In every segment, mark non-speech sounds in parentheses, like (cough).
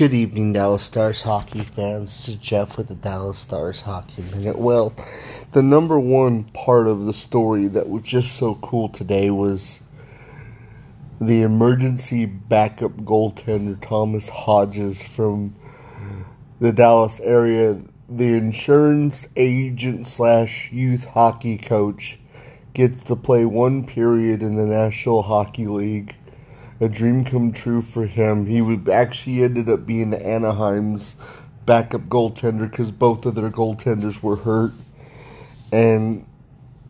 Good evening, Dallas Stars hockey fans. This is Jeff with the Dallas Stars Hockey Minute. Well, the number one part of the story that was just so cool today was the emergency backup goaltender Thomas Hodges from the Dallas area. The insurance agent slash youth hockey coach gets to play one period in the National Hockey League a dream come true for him. He would actually ended up being Anaheim's backup goaltender because both of their goaltenders were hurt, and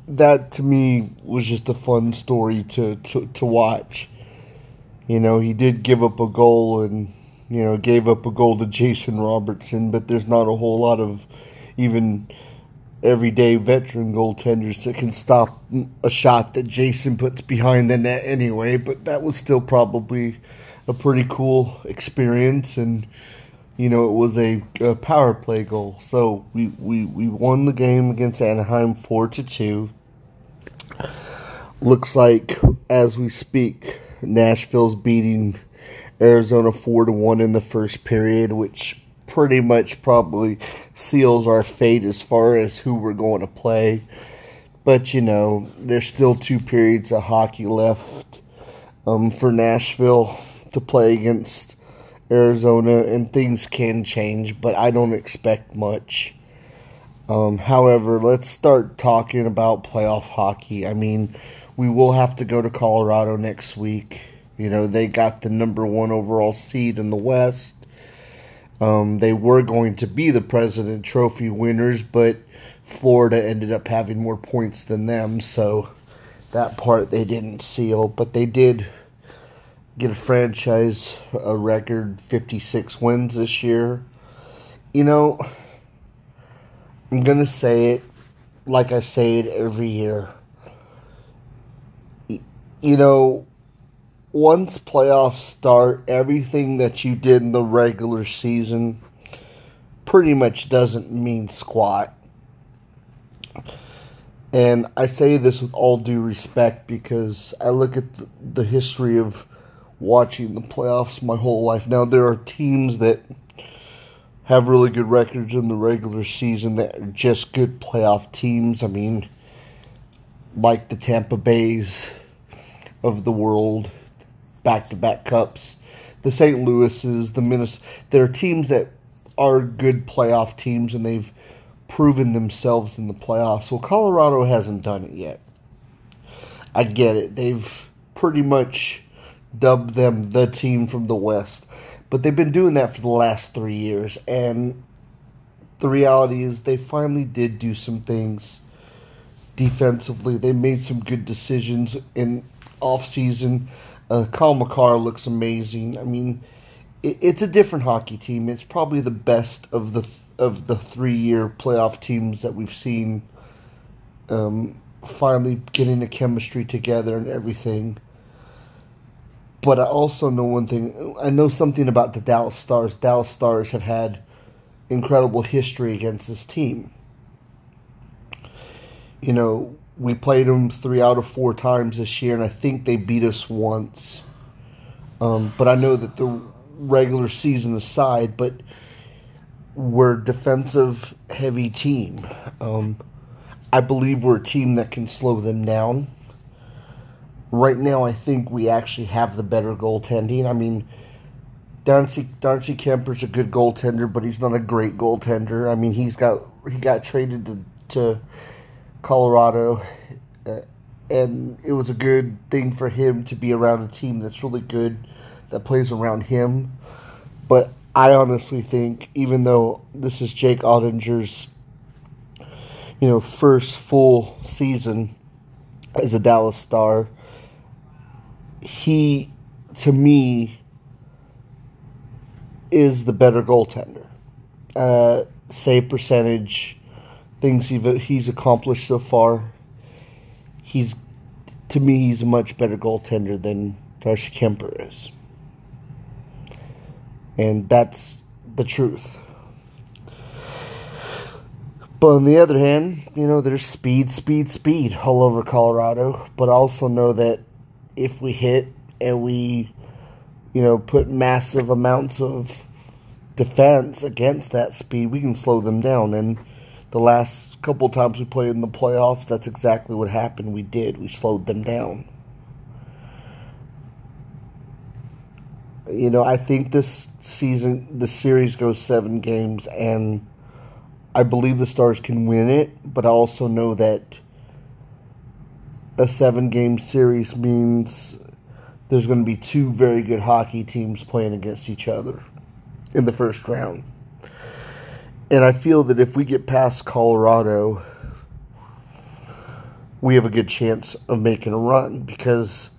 that to me was just a fun story to to, to watch. You know, he did give up a goal and you know gave up a goal to Jason Robertson, but there's not a whole lot of even everyday veteran goaltenders that can stop a shot that Jason puts behind the net anyway, but that was still probably a pretty cool experience and you know it was a, a power play goal. So we, we, we won the game against Anaheim 4 to 2. Looks like as we speak Nashville's beating Arizona 4 to 1 in the first period, which pretty much probably seals our fate as far as who we're going to play. But you know, there's still two periods of hockey left um, for Nashville to play against Arizona, and things can change, but I don't expect much. Um, however, let's start talking about playoff hockey. I mean, we will have to go to Colorado next week. You know, they got the number one overall seed in the West. Um, they were going to be the President Trophy winners, but Florida ended up having more points than them, so that part they didn't seal. But they did get a franchise a record 56 wins this year. You know, I'm going to say it like I say it every year. You know, once playoffs start, everything that you did in the regular season pretty much doesn't mean squat. And I say this with all due respect because I look at the, the history of watching the playoffs my whole life. Now, there are teams that have really good records in the regular season that are just good playoff teams. I mean, like the Tampa Bays of the world back to back cups. The St. Louis's, the Minnesota, there are teams that are good playoff teams and they've proven themselves in the playoffs. Well, Colorado hasn't done it yet. I get it. They've pretty much dubbed them the team from the West. But they've been doing that for the last three years. And the reality is they finally did do some things defensively. They made some good decisions in off season. Uh, Cale Makar looks amazing. I mean, it, it's a different hockey team. It's probably the best of the of the three year playoff teams that we've seen. Um, finally getting the chemistry together and everything. But I also know one thing. I know something about the Dallas Stars. Dallas Stars have had incredible history against this team. You know, we played them three out of four times this year, and I think they beat us once. Um, but I know that the regular season aside, but we're a defensive heavy team. Um, I believe we're a team that can slow them down. Right now, I think we actually have the better goaltending. I mean, Darcy Darcy Kuemper's a good goaltender, but he's not a great goaltender. I mean, he's got he got traded to, to Colorado, uh, and it was a good thing for him to be around a team that's really good, that plays around him. But I honestly think, even though this is Jake Oettinger's, you know, first full season as a Dallas Star, he, to me, is the better goaltender. Uh, save percentage things he's accomplished so far, he's to me he's a much better goaltender than Darcy Kuemper is, and that's the truth. But on the other hand, you know, there's speed, speed, speed all over Colorado. But I also know that if we hit and we, you know, put massive amounts of defense against that speed, we can slow them down. And the last couple times we played in the playoffs, that's exactly what happened. We did. We slowed them down. You know, I think this season, the series goes seven games, and I believe the Stars can win it, but I also know that a seven game series means there's going to be two very good hockey teams playing against each other in the first round. And I feel that if we get past Colorado, we have a good chance of making a run because,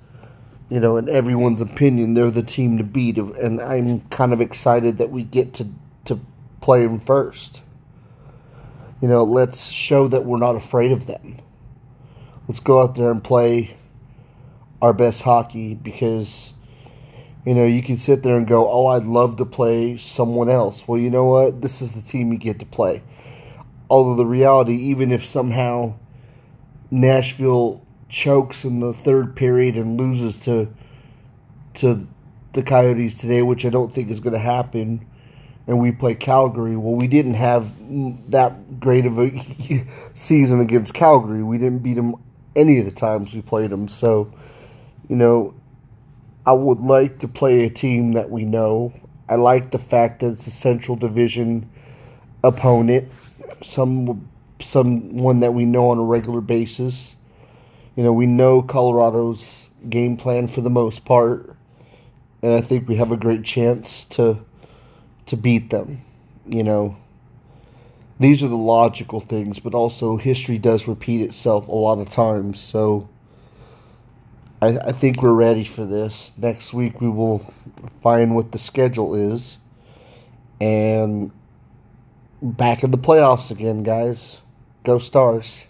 you know, in everyone's opinion, they're the team to beat. And I'm kind of excited that we get to, to play them first. You know, let's show that we're not afraid of them. Let's go out there and play our best hockey because you know, you can sit there and go, "Oh, I'd love to play someone else." Well, you know what? This is the team you get to play. Although the reality, even if somehow Nashville chokes in the third period and loses to to the Coyotes today, which I don't think is going to happen, and we play Calgary, well, we didn't have that great of a (laughs) season against Calgary. We didn't beat them any of the times we played them. So, you know, I would like to play a team that we know. I like the fact that it's a Central Division opponent, some someone that we know on a regular basis. You know, we know Colorado's game plan for the most part, and I think we have a great chance to to beat them. You know, these are the logical things, but also history does repeat itself a lot of times. So I, I think we're ready for this. Next week we will find what the schedule is. And back in the playoffs again, guys. Go Stars.